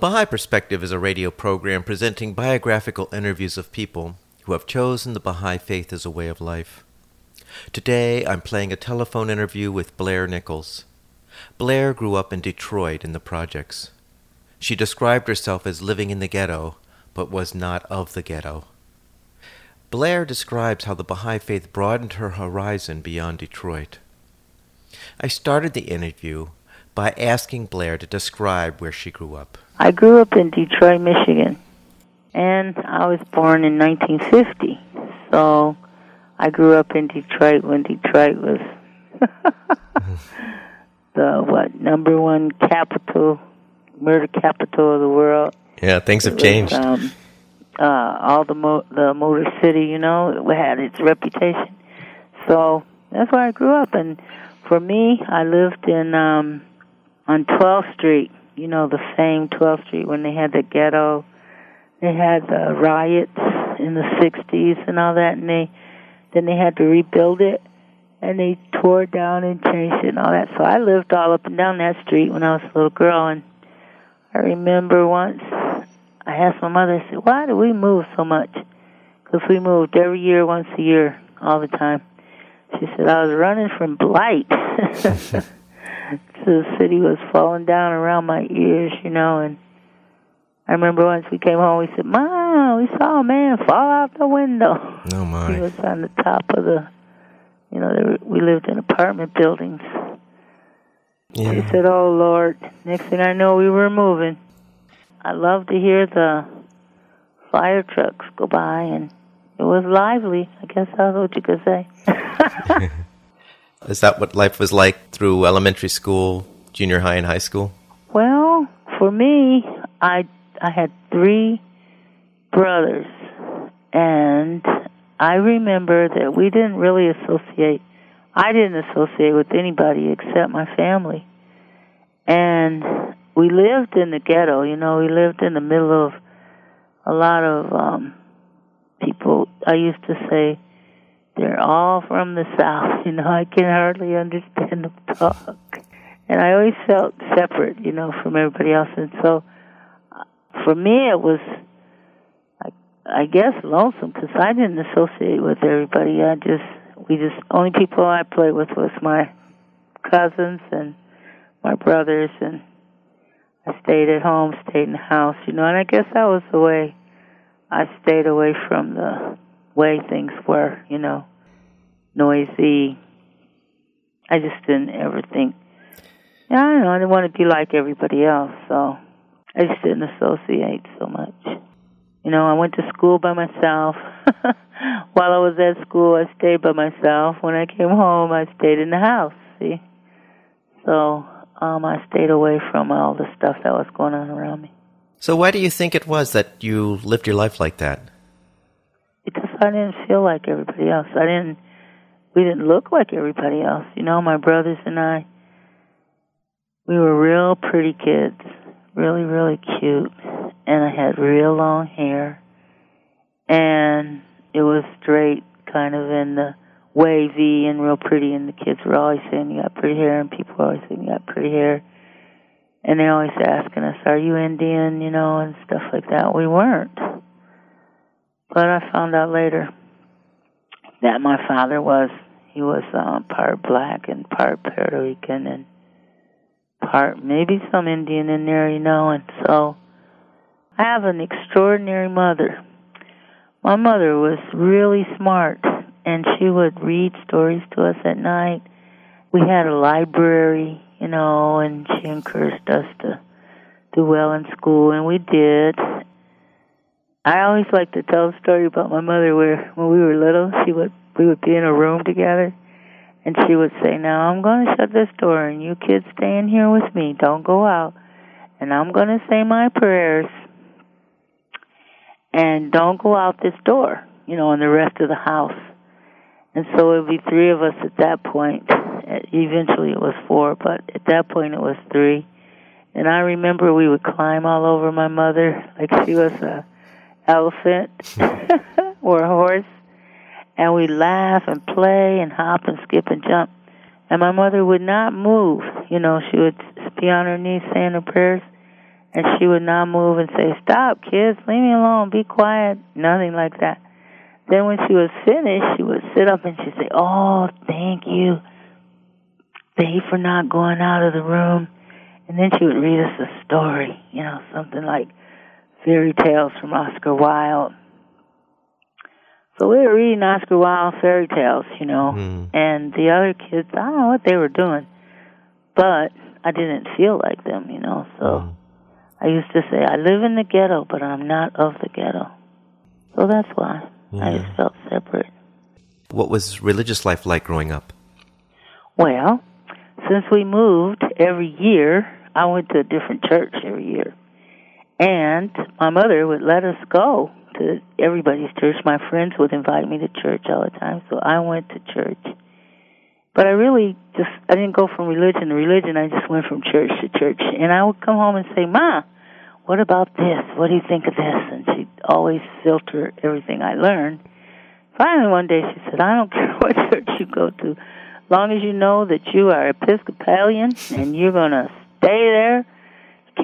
Baha'i Perspective is a radio program presenting biographical interviews of people who have chosen the Baha'i faith as a way of life. Today, I'm playing a telephone interview with Blair Nichols. Blair grew up in Detroit in the projects. She described herself as living in the ghetto, but was not of the ghetto. Blair describes how the Baha'i faith broadened her horizon beyond Detroit. I started the interview by asking Blair to describe where she grew up. I grew up in Detroit, Michigan, and I was born in 1950. So I grew up in Detroit when Detroit was the what number one capital, murder capital of the world. Yeah, things have was, changed. um, uh, all the mo- the Motor City, you know, it had its reputation. So that's where I grew up, and for me, I lived in um, on 12th Street. You know, the famed 12th Street when they had the ghetto, they had the riots in the 60s and all that, and they then they had to rebuild it, and they tore it down and changed it and all that. So I lived all up and down that street when I was a little girl, and I remember once I asked my mother, I said, why do we move so much? Because we moved every year, once a year, all the time. She said, I was running from blight. the city was falling down around my ears, you know, and I remember once we came home, we said, Mom, we saw a man fall out the window. No, Oh He was on the top of the, you know, were- we lived in apartment buildings. Yeah. Yeah. said, "Oh Lord!" Next thing I know, we were moving. I love to hear the fire trucks go by, and it was lively. I guess that's what you could say. Is that what life was like through elementary school, junior high, and high school? well, for me, I I had three brothers, and I remember that we didn't really associate. I didn't associate with anybody except my family, and we lived in the ghetto. You know, we lived in the middle of a lot of um people. I used to say they're all from the south. You know, I can hardly understand them talk, and I always felt separate. You know, from everybody else, and so uh, for me, it was. I, I guess lonesome because I didn't associate with everybody. I just we just only people I played with was my cousins and my brothers, and I stayed at home, stayed in the house, you know. And I guess that was the way I stayed away from the way things were, you know, noisy. I just didn't ever think. Yeah, I don't know. I didn't want to be like everybody else, so I just didn't associate so much. You know, I went to school by myself. While I was at school, I stayed by myself. When I came home, I stayed in the house. See, so um, I stayed away from all the stuff that was going on around me So, why do you think it was that you lived your life like that? because I didn't feel like everybody else. I didn't. We didn't look like everybody else. You know, my brothers and I. We were real pretty kids, really, really cute, and I had real long hair, and it was straight, kind of in the wavy and real pretty. And the kids were always saying, "You got pretty hair," and people were always saying, "You got pretty hair." And they're always asking us, "Are you Indian?" You know, and stuff like that. We weren't. But I found out later that my father was he was uh, part black and part Puerto Rican and part maybe some Indian in there, you know, and so I have an extraordinary mother. My mother was really smart and she would read stories to us at night. We had a library, you know, and she encouraged us to do well in school and we did I always like to tell a story about my mother where when we were little, she would we would be in a room together and she would say, Now I'm gonna shut this door and you kids stay in here with me, don't go out and I'm going to say my prayers, and don't go out this door, you know, and the rest of the house. And so it would be three of us at that point. Eventually it was four, but at that point it was three. And I remember we would climb all over my mother like she was a elephant or a horse. And we'd laugh and play and hop and skip and jump. And my mother would not move. You know, she would be on her knees saying her prayers. And she would not move and say, Stop, kids, leave me alone, be quiet. Nothing like that. Then when she was finished, she would sit up and she'd say, Oh, thank you. Thank you for not going out of the room. And then she would read us a story, you know, something like fairy tales from Oscar Wilde. So we were reading Oscar Wilde fairy tales, you know, mm. and the other kids, I don't know what they were doing, but I didn't feel like them, you know. So mm. I used to say, I live in the ghetto, but I'm not of the ghetto. So that's why yeah. I just felt separate. What was religious life like growing up? Well, since we moved every year, I went to a different church every year. And my mother would let us go to everybody's church. My friends would invite me to church all the time, so I went to church. But I really just I didn't go from religion to religion. I just went from church to church. And I would come home and say, "Ma, what about this? What do you think of this?" And she'd always filter everything I learned. Finally, one day she said, "I don't care what church you go to, long as you know that you are Episcopalian and you're going to stay there.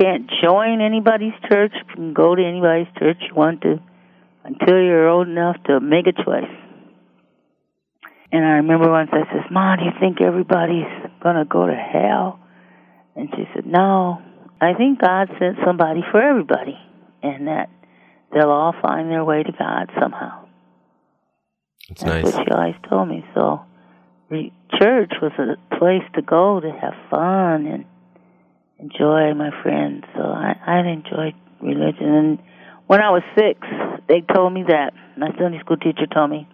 Can't join anybody's church. You can go to anybody's church you want to until you're old enough to make a choice." And I remember once I said, Mom, do you think everybody's going to go to hell? And she said, No, I think God sent somebody for everybody, and that they'll all find their way to God somehow. That's, That's nice. what she always told me. So, church was a place to go to have fun and enjoy my friends. So I, I enjoyed religion. And when I was six, they told me that. My Sunday school teacher told me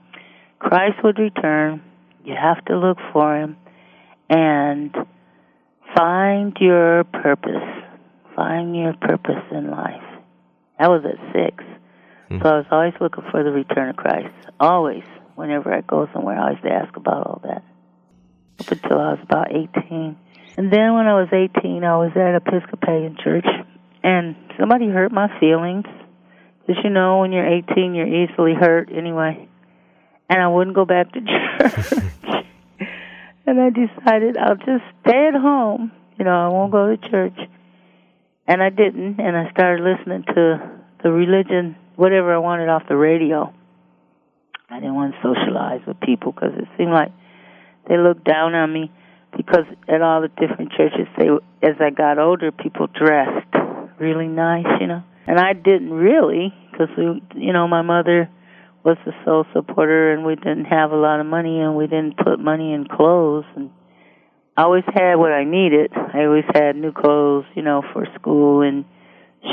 Christ would return. You have to look for him and find your purpose. Find your purpose in life. That was at six. Hmm. So I was always looking for the return of Christ. Always. Whenever I go somewhere, I always ask about all that. Up until I was about 18. And then when I was 18, I was at Episcopalian church, and somebody hurt my feelings. Because you know, when you're 18, you're easily hurt anyway and I wouldn't go back to church. and I decided I'll just stay at home. You know, I won't go to church. And I didn't, and I started listening to the religion, whatever I wanted off the radio. I didn't want to socialize with people because it seemed like they looked down on me because at all the different churches, they as I got older, people dressed really nice, you know. And I didn't really because we, you know, my mother was the sole supporter and we didn't have a lot of money and we didn't put money in clothes and I always had what I needed. I always had new clothes, you know, for school and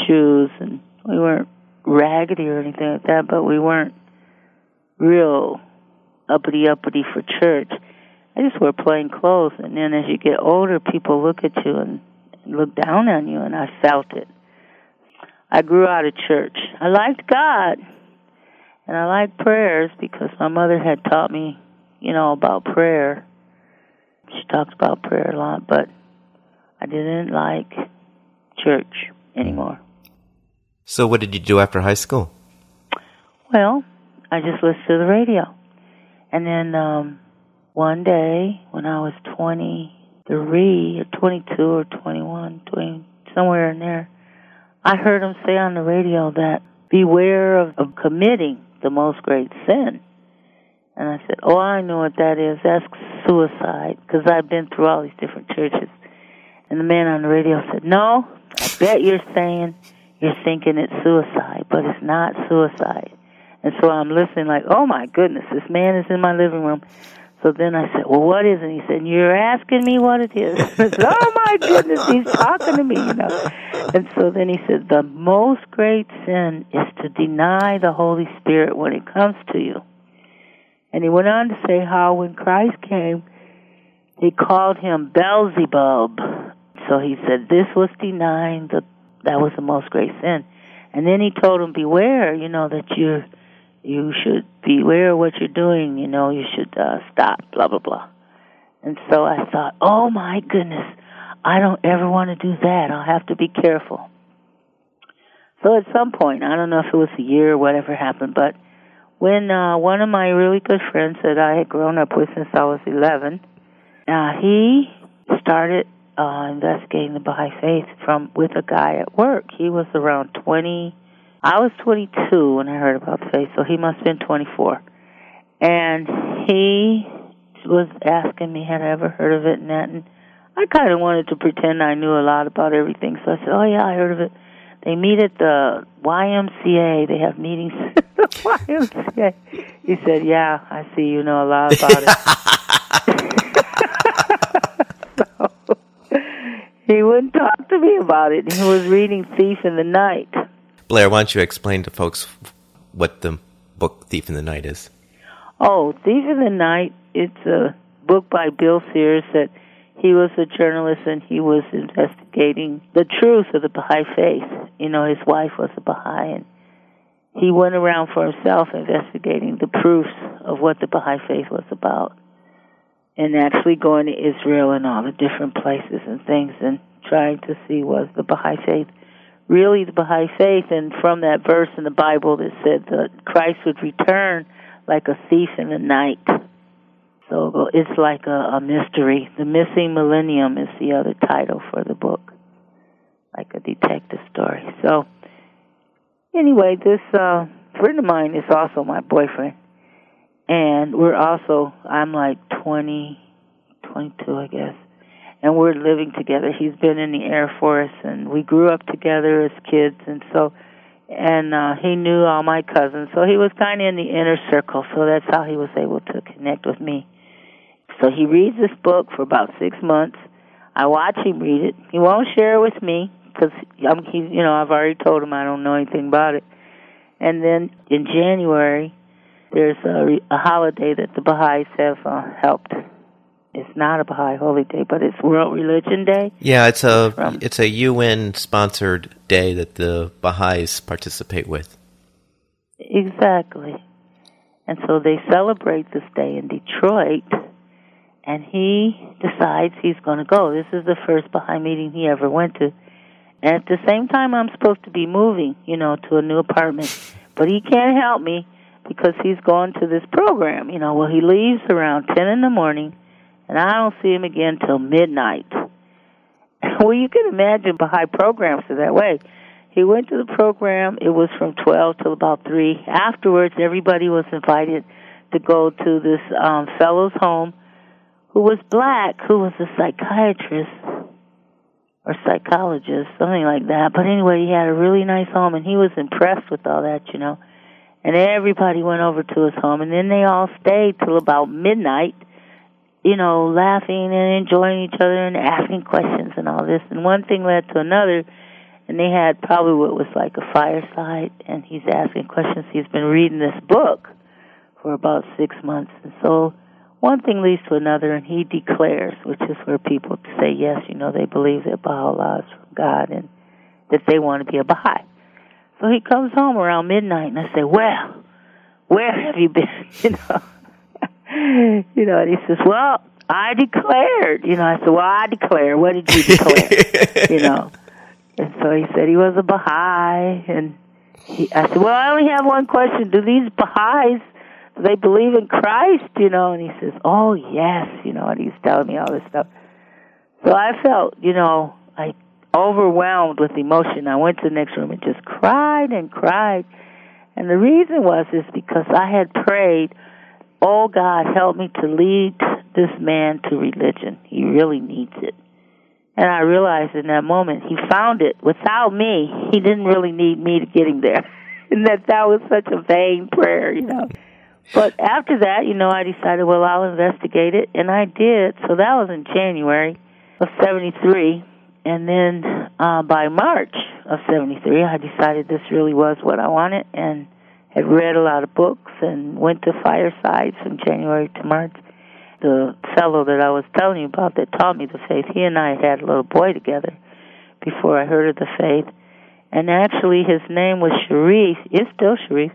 shoes and we weren't raggedy or anything like that, but we weren't real uppity uppity for church. I just wore plain clothes and then as you get older people look at you and, look down on you and I felt it. I grew out of church. I liked God and I like prayers because my mother had taught me, you know, about prayer. She talked about prayer a lot, but I didn't like church anymore. So, what did you do after high school? Well, I just listened to the radio. And then um, one day when I was 23 or 22 or 21, 20, somewhere in there, I heard him say on the radio that beware of, of committing the most great sin. And I said, Oh, I know what that is. That's suicide. Because I've been through all these different churches. And the man on the radio said, No, I bet you're saying you're thinking it's suicide, but it's not suicide. And so I'm listening, like, Oh my goodness, this man is in my living room. So then I said, Well, what is it? He said, You're asking me what it is. I said, Oh my goodness, he's talking to me, you know. And so then he said, The most great sin is to deny the Holy Spirit when it comes to you. And he went on to say how when Christ came, they called him Beelzebub. So he said, This was denying the that was the most great sin. And then he told him, beware, you know, that you're, you should beware of what you're doing, you know, you should uh, stop, blah, blah, blah. And so I thought, oh my goodness, I don't ever want to do that. I'll have to be careful. So at some point, I don't know if it was a year or whatever happened, but when uh, one of my really good friends that I had grown up with since I was 11, uh, he started uh, investigating the Baha'i faith from with a guy at work. He was around 20. I was 22 when I heard about faith, so he must have been 24. And he was asking me had I ever heard of it and that, and I kind of wanted to pretend I knew a lot about everything. So I said, "Oh yeah, I heard of it." They meet at the YMCA. They have meetings at the YMCA. He said, "Yeah, I see you know a lot about it." so, he wouldn't talk to me about it. He was reading Thief in the Night. Blair, why don't you explain to folks what the book Thief in the Night is? Oh, Thief in the Night. It's a book by Bill Sears that he was a journalist and he was investigating the truth of the Baha'i faith. You know, his wife was a Baha'i and he went around for himself investigating the proofs of what the Baha'i faith was about. And actually going to Israel and all the different places and things and trying to see was the Baha'i faith really the Baha'i faith and from that verse in the Bible that said that Christ would return like a thief in the night so it's like a, a mystery. The Missing Millennium is the other title for the book, like a detective story. So anyway, this uh, friend of mine is also my boyfriend, and we're also I'm like twenty, twenty-two, I guess, and we're living together. He's been in the Air Force, and we grew up together as kids, and so and uh he knew all my cousins so he was kind of in the inner circle so that's how he was able to connect with me so he reads this book for about six months. I watch him read it. He won't share it with me because he, you know, I've already told him I don't know anything about it. And then in January, there's a, a holiday that the Baha'is have uh, helped. It's not a Baha'i holy day, but it's World Religion Day. Yeah, it's a From, it's a UN sponsored day that the Baha'is participate with. Exactly. And so they celebrate this day in Detroit and he decides he's going to go. This is the first Baha'i meeting he ever went to. And at the same time, I'm supposed to be moving, you know, to a new apartment. But he can't help me because he's going to this program, you know. Well, he leaves around 10 in the morning, and I don't see him again till midnight. well, you can imagine Baha'i programs are that way. He went to the program. It was from 12 till about 3. Afterwards, everybody was invited to go to this um, fellow's home who was black, who was a psychiatrist or psychologist, something like that. But anyway, he had a really nice home, and he was impressed with all that, you know. And everybody went over to his home, and then they all stayed till about midnight, you know, laughing and enjoying each other and asking questions and all this. And one thing led to another, and they had probably what was like a fireside, and he's asking questions. He's been reading this book for about six months, and so one thing leads to another, and he declares, which is where people say, yes, you know, they believe that Baha'u'llah is from God and that they want to be a Baha'i. So he comes home around midnight, and I say, well, where have you been? You know, you know, and he says, well, I declared. You know, I said, well, I declare. What did you declare? you know, and so he said he was a Baha'i, and he, I said, well, I only have one question: Do these Baha'is they believe in Christ, you know, and he says, Oh yes, you know, and he's telling me all this stuff. So I felt, you know, like overwhelmed with emotion. I went to the next room and just cried and cried. And the reason was is because I had prayed, Oh God, help me to lead this man to religion. He really needs it. And I realized in that moment he found it without me. He didn't really need me to get him there. and that that was such a vain prayer, you know. But after that, you know, I decided, well, I'll investigate it, and I did. So that was in January of 73. And then uh, by March of 73, I decided this really was what I wanted and had read a lot of books and went to firesides from January to March. The fellow that I was telling you about that taught me the faith, he and I had a little boy together before I heard of the faith. And actually, his name was Sharif. It's still Sharif.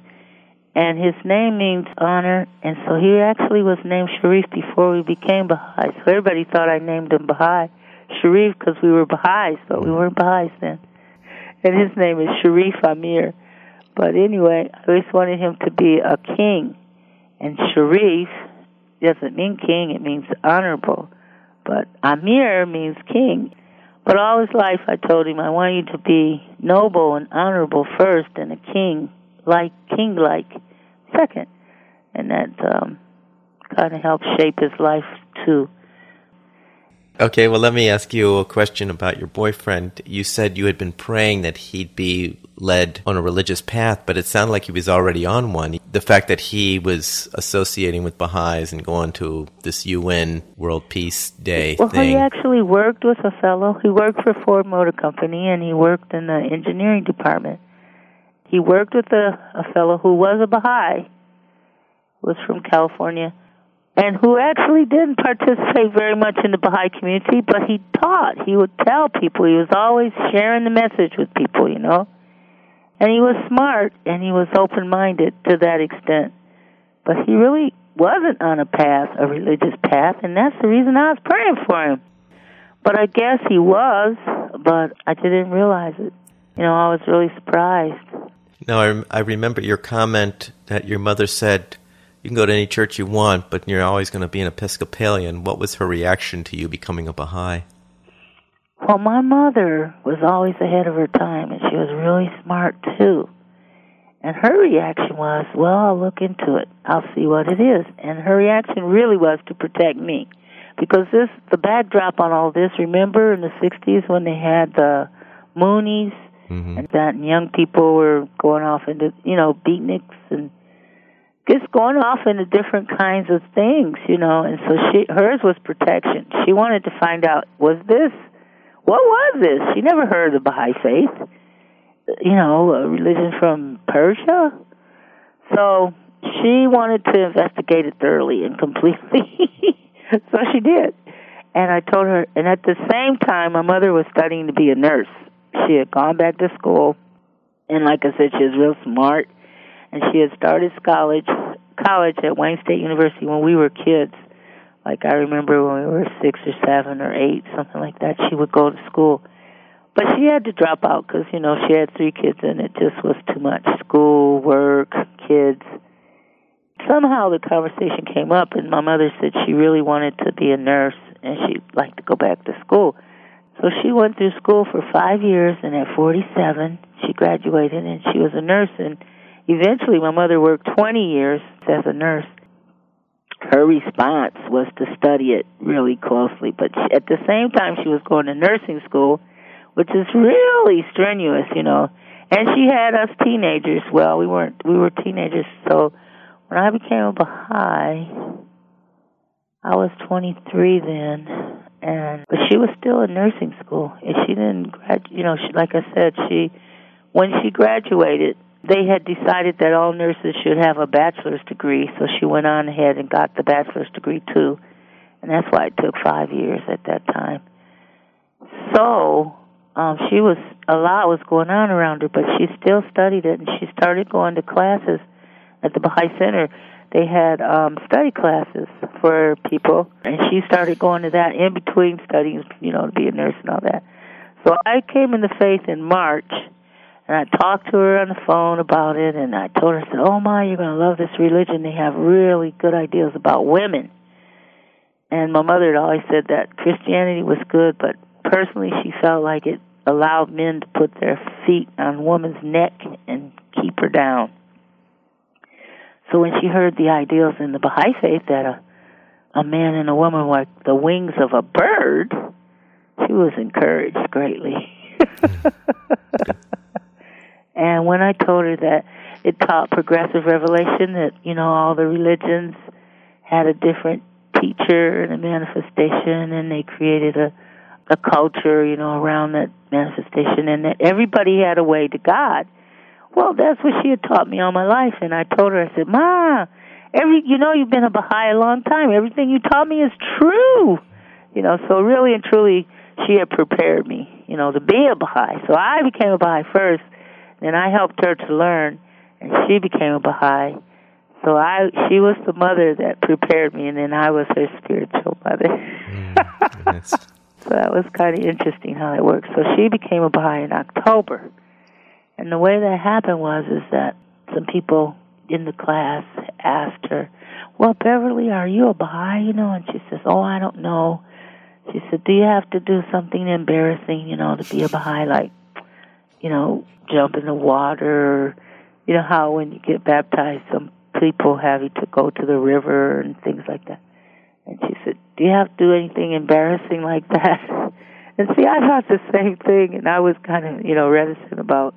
And his name means honor. And so he actually was named Sharif before we became Baha'i. So everybody thought I named him Baha'i. Sharif because we were Baha'is, but we weren't Baha'is then. And his name is Sharif Amir. But anyway, I always wanted him to be a king. And Sharif doesn't mean king, it means honorable. But Amir means king. But all his life I told him I want you to be noble and honorable first and a king, like king like second. And that um kind of helped shape his life too. Okay, well, let me ask you a question about your boyfriend. You said you had been praying that he'd be led on a religious path, but it sounded like he was already on one. The fact that he was associating with Baha'is and going to this UN World Peace Day well, thing. he actually worked with a fellow. He worked for Ford Motor Company and he worked in the engineering department. He worked with a, a fellow who was a Baha'i, was from California and who actually didn't participate very much in the Baha'i community, but he taught. He would tell people. He was always sharing the message with people, you know. And he was smart and he was open minded to that extent. But he really wasn't on a path, a religious path, and that's the reason I was praying for him. But I guess he was, but I didn't realize it. You know, I was really surprised. No, I, I remember your comment that your mother said, you can go to any church you want, but you're always going to be an Episcopalian. What was her reaction to you becoming a Baha'i? Well, my mother was always ahead of her time, and she was really smart too. And her reaction was, well, I'll look into it. I'll see what it is. And her reaction really was to protect me. Because this, the backdrop on all this, remember in the 60s when they had the Moonies mm-hmm. and that and young people were going off into, you know, beatniks and just going off into different kinds of things, you know. And so she, hers was protection. She wanted to find out, was this, what was this? She never heard of the Baha'i faith, you know, a religion from Persia. So she wanted to investigate it thoroughly and completely. so she did. And I told her, and at the same time, my mother was studying to be a nurse. She had gone back to school, and like I said, she was real smart and she had started college college at Wayne State University when we were kids. Like I remember when we were six or seven or eight, something like that. She would go to school, but she had to drop out because you know she had three kids and it just was too much school, work, kids. Somehow the conversation came up, and my mother said she really wanted to be a nurse and she'd like to go back to school. So she went through school for five years, and at 47, she graduated, and she was a nurse. And Eventually, my mother worked 20 years as a nurse. Her response was to study it really closely, but she, at the same time, she was going to nursing school, which is really strenuous, you know. And she had us teenagers. Well, we weren't. We were teenagers. So when I became a Baha'i, I was 23 then, and but she was still in nursing school, and she didn't grad. You know, she, like I said, she when she graduated, they had decided that all nurses should have a bachelor's degree, so she went on ahead and got the bachelor's degree too. And that's why it took five years at that time. So, um, she was, a lot was going on around her, but she still studied it and she started going to classes at the Baha'i Center. They had um, study classes for people, and she started going to that in between studying, you know, to be a nurse and all that. So I came into faith in March and I talked to her on the phone about it, and I told her, I said, "Oh my, you're gonna love this religion. They have really good ideas about women." And my mother had always said that Christianity was good, but personally, she felt like it allowed men to put their feet on woman's neck and keep her down. So when she heard the ideals in the Baha'i faith that a a man and a woman were the wings of a bird, she was encouraged greatly. And when I told her that it taught progressive revelation, that, you know, all the religions had a different teacher and a manifestation, and they created a, a culture, you know, around that manifestation, and that everybody had a way to God. Well, that's what she had taught me all my life, and I told her, I said, Ma, every, you know, you've been a Baha'i a long time. Everything you taught me is true. You know, so really and truly, she had prepared me, you know, to be a Baha'i. So I became a Baha'i first, And I helped her to learn, and she became a Baha'i. So I, she was the mother that prepared me, and then I was her spiritual mother. Mm, so that was kind of interesting how that worked. So she became a Baha'i in October, and the way that happened was is that some people in the class asked her, "Well, Beverly, are you a Baha'i?" You know, and she says, "Oh, I don't know." She said, "Do you have to do something embarrassing, you know, to be a Baha'i, like, you know, jump in the water? You know how when you get baptized, some people have you to go to the river and things like that." And she said, "Do you have to do anything embarrassing like that?" And see, I thought the same thing, and I was kind of, you know, reticent about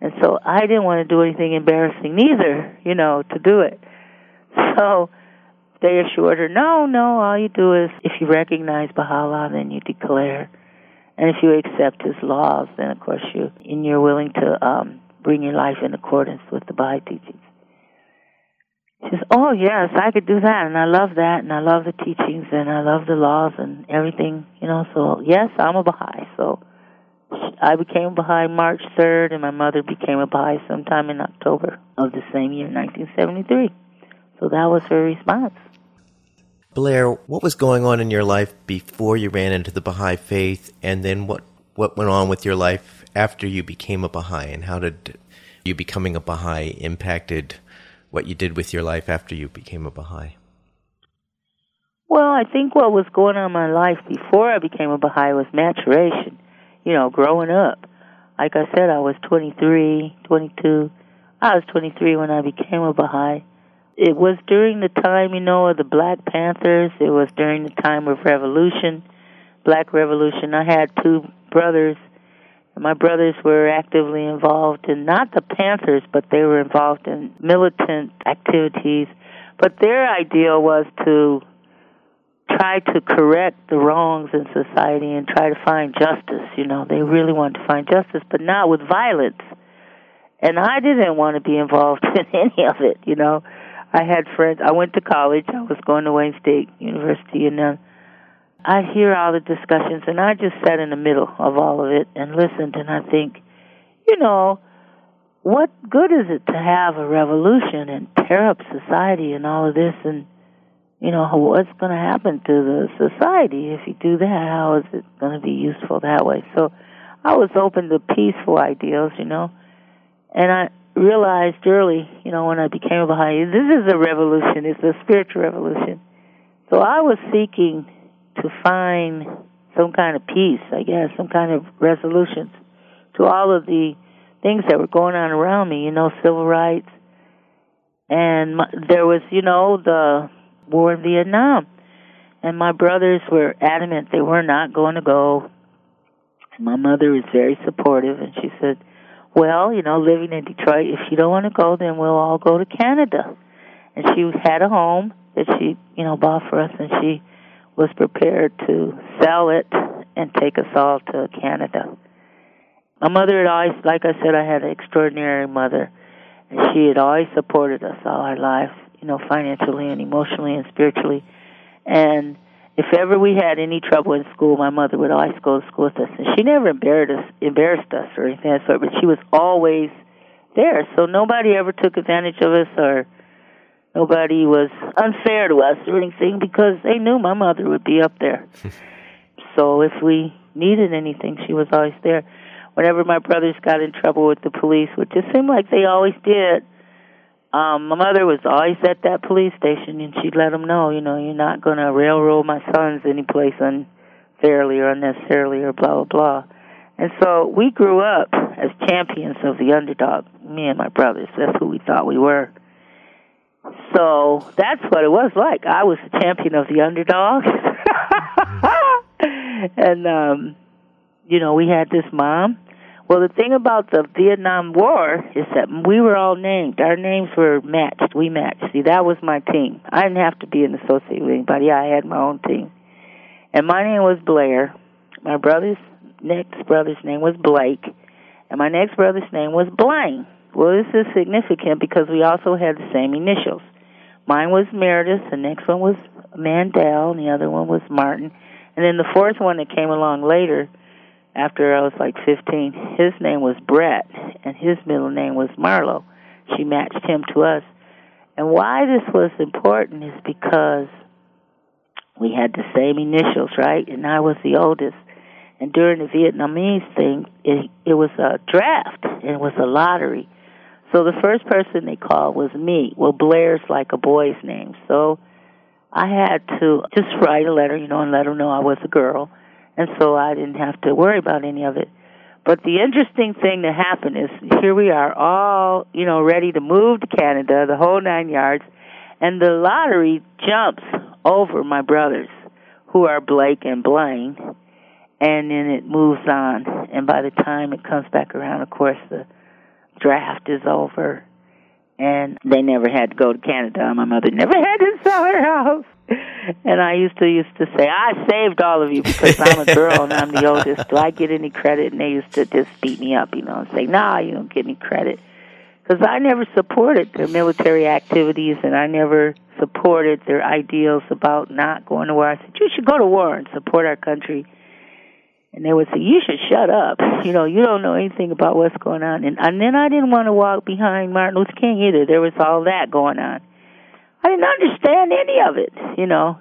and so I didn't want to do anything embarrassing neither, you know, to do it. So they assured her, no, no, all you do is if you recognize Baha'u'llah, then you declare. And if you accept his laws, then of course you, and you're willing to um, bring your life in accordance with the Baha'i teachings. She says, oh yes, I could do that, and I love that, and I love the teachings, and I love the laws and everything, you know, so yes, I'm a Baha'i, so I became a Baha'i March 3rd, and my mother became a Baha'i sometime in October of the same year, 1973. So that was her response. Blair, what was going on in your life before you ran into the Baha'i faith, and then what, what went on with your life after you became a Baha'i, and how did you becoming a Baha'i impacted what you did with your life after you became a Baha'i? Well, I think what was going on in my life before I became a Baha'i was maturation you know, growing up. Like I said, I was 23, 22. I was 23 when I became a Baha'i. It was during the time, you know, of the Black Panthers. It was during the time of Revolution, Black Revolution. I had two brothers. My brothers were actively involved in not the Panthers, but they were involved in militant activities. But their ideal was to try to correct the wrongs in society and try to find justice. You know, they really wanted to find justice, but not with violence. And I didn't want to be involved in any of it. You know, I had friends. I went to college. I was going to Wayne State University, and then I hear all the discussions, and I just sat in the middle of all of it and listened. And I think, you know, what good is it to have a revolution and tear up society and all of this and you know, what's going to happen to the society if you do that? How is it going to be useful that way? So I was open to peaceful ideals, you know, and I realized early, you know, when I became a Baha'i, this is a revolution. It's a spiritual revolution. So I was seeking to find some kind of peace, I guess, some kind of resolutions to all of the things that were going on around me, you know, civil rights. And my, there was, you know, the war in Vietnam. And my brothers were adamant they were not going to go. And my mother was very supportive, and she said, Well, you know, living in Detroit, if you don't want to go, then we'll all go to Canada. And she had a home that she, you know, bought for us, and she was prepared to sell it and take us all to Canada. My mother had always, like I said, I had an extraordinary mother, and she had always supported us all our life you know, financially and emotionally and spiritually. And if ever we had any trouble in school, my mother would always go to school with us, and she never embarrassed us, embarrassed us or anything of that sort. But she was always there, so nobody ever took advantage of us or nobody was unfair to us or anything because they knew my mother would be up there. so if we needed anything, she was always there. Whenever my brothers got in trouble with the police, which it seemed like they always did, um my mother was always at that police station and she'd let them know you know you're not going to railroad my sons any place unfairly or unnecessarily or blah blah blah. And so we grew up as champions of the underdog me and my brothers. That's who we thought we were. So that's what it was like. I was the champion of the underdog. And um you know we had this mom well, the thing about the Vietnam War is that we were all named. Our names were matched. We matched. See, that was my team. I didn't have to be an associate with anybody. I had my own team. And my name was Blair. My brother's next brother's name was Blake. And my next brother's name was Blaine. Well, this is significant because we also had the same initials. Mine was Meredith, the next one was Mandel, and the other one was Martin. And then the fourth one that came along later after I was like 15. His name was Brett, and his middle name was Marlowe. She matched him to us. And why this was important is because we had the same initials, right? And I was the oldest. And during the Vietnamese thing, it, it was a draft, and it was a lottery. So the first person they called was me. Well, Blair's like a boy's name. So I had to just write a letter, you know, and let them know I was a girl. And so I didn't have to worry about any of it. But the interesting thing that happened is here we are all, you know, ready to move to Canada, the whole nine yards, and the lottery jumps over my brothers, who are Blake and Blaine, and then it moves on. And by the time it comes back around, of course, the draft is over, and they never had to go to Canada. My mother never had to sell her house. And I used to used to say, I saved all of you because I'm a girl and I'm the oldest. Do I get any credit? And they used to just beat me up, you know, and say, Nah, you don't get any credit. Because I never supported their military activities and I never supported their ideals about not going to war. I said, You should go to war and support our country and they would say, "You should shut up. You know, you don't know anything about what's going on." And and then I didn't want to walk behind Martin Luther King either. There was all that going on. I didn't understand any of it, you know.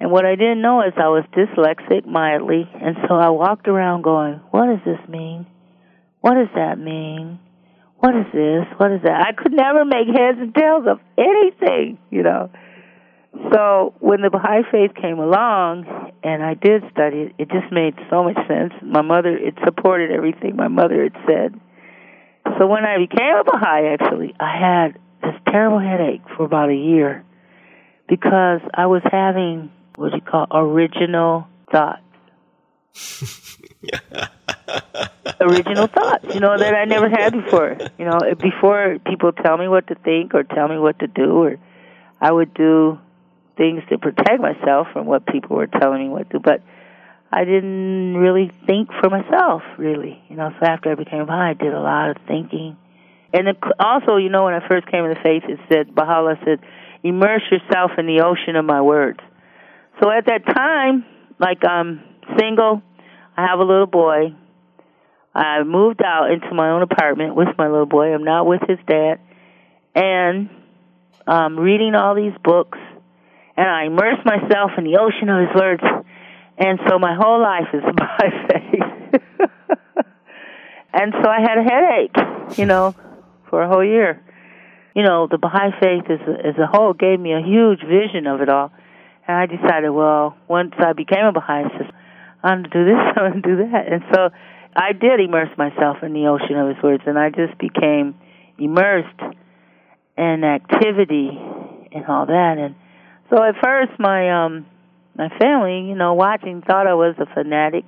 And what I didn't know is I was dyslexic mildly, and so I walked around going, "What does this mean? What does that mean? What is this? What is that?" I could never make heads and tails of anything, you know. So when the Baha'i faith came along, and I did study it, it just made so much sense. My mother, it supported everything my mother had said. So when I became a Baha'i, actually, I had this terrible headache for about a year because I was having what do you call original thoughts. original thoughts, you know, that I never had before. You know, before people tell me what to think or tell me what to do, or I would do things to protect myself from what people were telling me what to do, but I didn't really think for myself, really. You know, so after I became Baha'i, I did a lot of thinking. And it, also, you know, when I first came into faith, it said, Baha'u'llah said, immerse yourself in the ocean of my words. So at that time, like I'm single, I have a little boy. I moved out into my own apartment with my little boy. I'm not with his dad. And I'm reading all these books and I immerse myself in the ocean of his words. And so my whole life is by faith. and so I had a headache, you know, for a whole year. You know, the Baha'i faith as a, as a whole gave me a huge vision of it all. And I decided, well, once I became a Baha'i, I'm going to do this, I'm going to do that. And so I did immerse myself in the ocean of his words, and I just became immersed in activity and all that. And so at first, my um, my family, you know, watching thought I was a fanatic,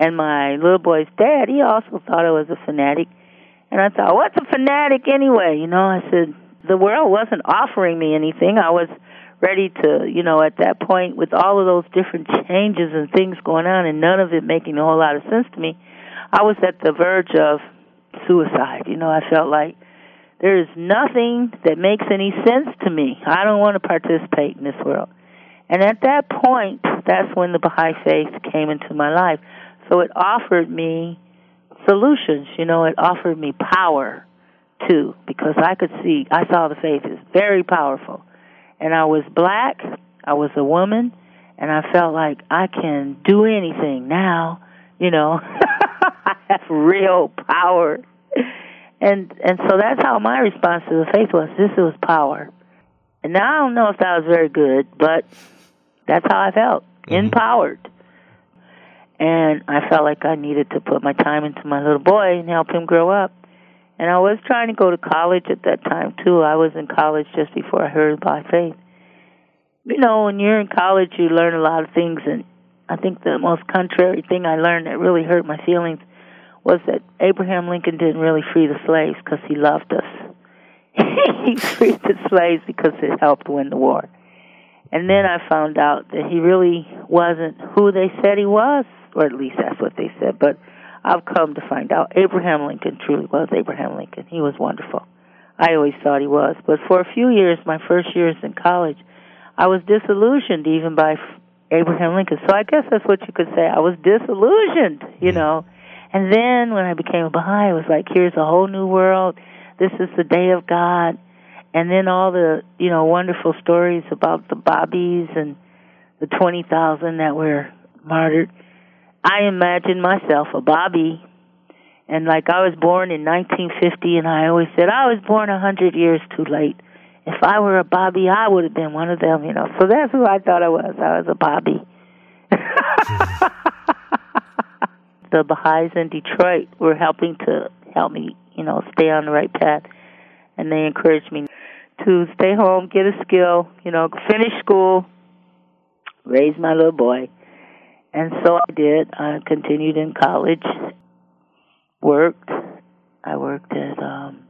and my little boy's dad, he also thought I was a fanatic. And I thought, what's a fanatic anyway? You know, I said the world wasn't offering me anything. I was ready to, you know, at that point with all of those different changes and things going on, and none of it making a whole lot of sense to me. I was at the verge of suicide. You know, I felt like there is nothing that makes any sense to me. I don't want to participate in this world. And at that point, that's when the Baha'i faith came into my life. So it offered me solutions, you know, it offered me power too, because I could see, I saw the faith is very powerful. And I was black, I was a woman, and I felt like I can do anything now, you know. I have real power and and so that's how my response to the faith was. This was power. And now I don't know if that was very good, but that's how I felt. Mm-hmm. Empowered. And I felt like I needed to put my time into my little boy and help him grow up. And I was trying to go to college at that time too. I was in college just before I heard about faith. You know, when you're in college you learn a lot of things and I think the most contrary thing I learned that really hurt my feelings was that Abraham Lincoln didn't really free the slaves because he loved us. he freed the slaves because it helped win the war. And then I found out that he really wasn't who they said he was, or at least that's what they said. But I've come to find out Abraham Lincoln truly was Abraham Lincoln. He was wonderful. I always thought he was. But for a few years, my first years in college, I was disillusioned even by Abraham Lincoln. So I guess that's what you could say. I was disillusioned, you Mm-hmm. know. And then when I became a Baha'i, it was like, here's a whole new world. This is the day of God. And then all the, you know, wonderful stories about the Babis and the 20,000 that were martyred. I imagined myself a Babi. And like I was born in 1950, and I always said, I was born a 100 years too late. If I were a Babi, I would have been one of them, you know. So that's who I thought I was. I was a Babi. the Baha'is in Detroit were helping to help me, you know, stay on the right path. And they encouraged me to stay home, get a skill, you know, finish school, raise my little boy. And so I did. I continued in college, worked. I worked at um,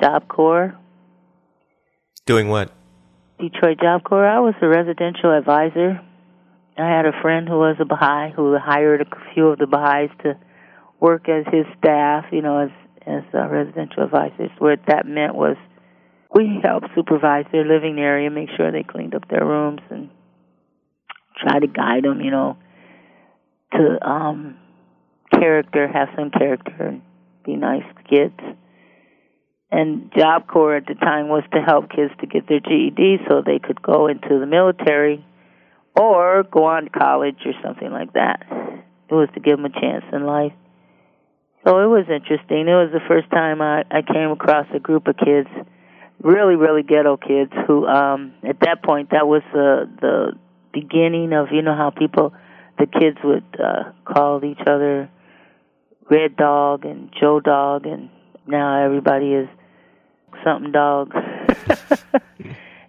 Job Corps, Doing what? Detroit Job Corps. I was a residential advisor. I had a friend who was a Baha'i who hired a few of the Baha'is to work as his staff, you know, as as uh, residential advisors. What that meant was we helped supervise their living area, make sure they cleaned up their rooms, and try to guide them, you know, to um character, have some character, be nice kids. And Job Corps at the time was to help kids to get their GED so they could go into the military or go on to college or something like that. It was to give them a chance in life. So it was interesting. It was the first time I, I came across a group of kids, really, really ghetto kids, who um at that point that was the the beginning of you know how people the kids would uh call each other Red Dog and Joe Dog and now everybody is something dog.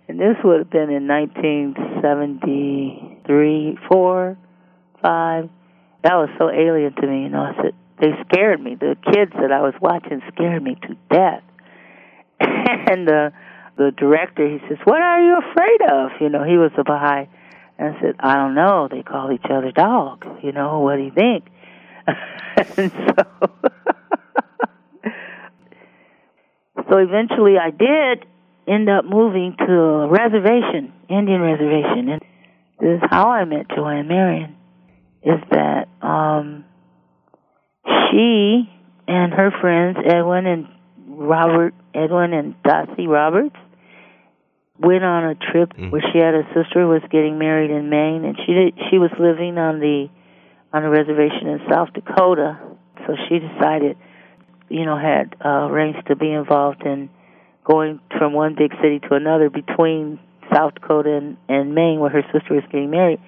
and this would have been in 1973, 4, 5. That was so alien to me, you know. I said, they scared me. The kids that I was watching scared me to death. and the the director, he says, "What are you afraid of?" You know, he was a Baha'i, and I said, "I don't know. They call each other dog. You know, what do you think?" and so, so eventually, I did end up moving to a reservation, Indian reservation, and this is how I met Joanne Marion. Is that um, she and her friends Edwin and Robert Edwin and Dossie Roberts went on a trip Mm. where she had a sister who was getting married in Maine, and she did, she was living on the on a reservation in South Dakota. So she decided, you know, had uh, arranged to be involved in going from one big city to another between South Dakota and, and Maine, where her sister was getting married,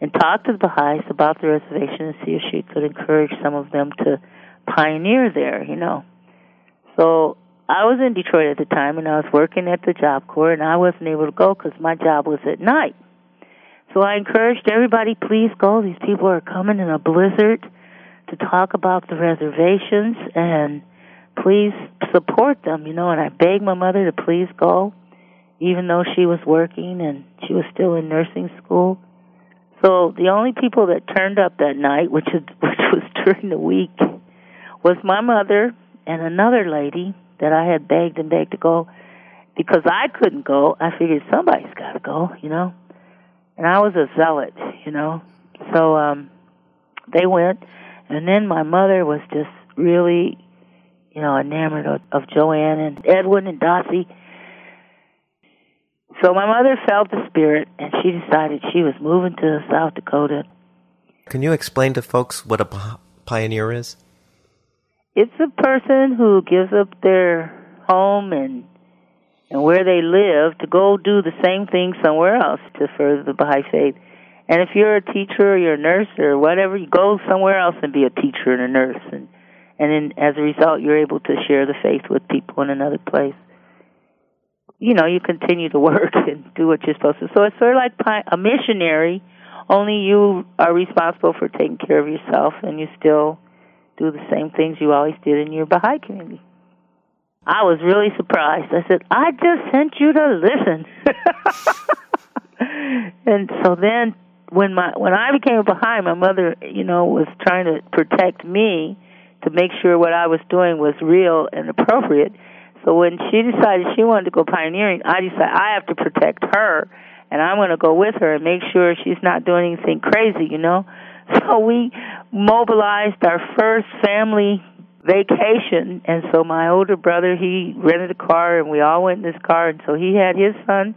and talked to the Baha'is about the reservation and see if she could encourage some of them to pioneer there, you know. So I was in Detroit at the time, and I was working at the Job Corps, and I wasn't able to go because my job was at night. So I encouraged everybody, please go. These people are coming in a blizzard to talk about the reservations, and please support them, you know. And I begged my mother to please go, even though she was working and she was still in nursing school. So the only people that turned up that night, which is, which was during the week, was my mother and another lady that I had begged and begged to go because I couldn't go. I figured somebody's got to go, you know. And I was a zealot, you know. So um they went and then my mother was just really, you know, enamored of, of Joanne and Edwin and Dotsie. So my mother felt the spirit and she decided she was moving to South Dakota Can you explain to folks what a pioneer is? It's a person who gives up their home and and where they live to go do the same thing somewhere else to further the Baha'i faith. And if you're a teacher or you're a nurse or whatever, you go somewhere else and be a teacher and a nurse, and and then as a result, you're able to share the faith with people in another place. You know, you continue to work and do what you're supposed to. So it's sort of like a missionary, only you are responsible for taking care of yourself, and you still do the same things you always did in your Baha'i community. I was really surprised. I said, I just sent you to listen. and so then when my when I became a Baha'i, my mother, you know, was trying to protect me to make sure what I was doing was real and appropriate. So when she decided she wanted to go pioneering, I decided I have to protect her and I'm going to go with her and make sure she's not doing anything crazy, you know. So we mobilized our first family vacation, and so my older brother he rented a car, and we all went in this car, and so he had his son,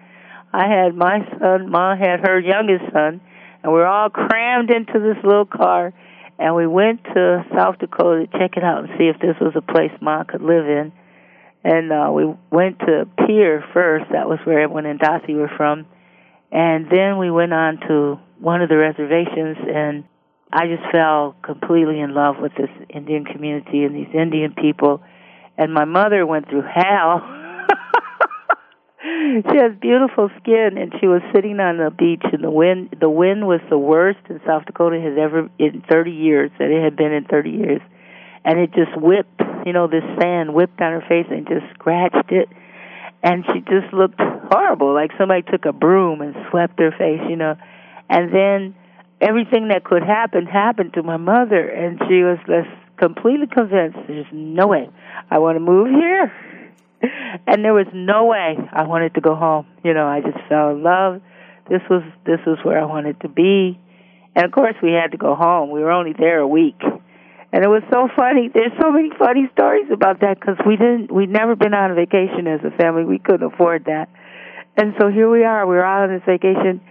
I had my son, Ma had her youngest son, and we were all crammed into this little car, and we went to South Dakota to check it out and see if this was a place Ma could live in. And uh, we went to Pierre first. That was where everyone in Dothy were from. And then we went on to one of the reservations, and I just fell completely in love with this Indian community and these Indian people. And my mother went through hell. she has beautiful skin, and she was sitting on the beach, and the wind the wind was the worst in South Dakota has ever in 30 years that it had been in 30 years, and it just whipped, you know, this sand whipped on her face and just scratched it, and she just looked horrible, like somebody took a broom and swept her face, you know, and then everything that could happen happened to my mother, and she was just completely convinced there's no way I want to move here. And there was no way I wanted to go home. You know, I just fell in love. This was this was where I wanted to be. And of course we had to go home. We were only there a week. And it was so funny. There's so many funny stories about that because we didn't, we'd never been on a vacation as a family. We couldn't afford that. And so here we are. We're out on this vacation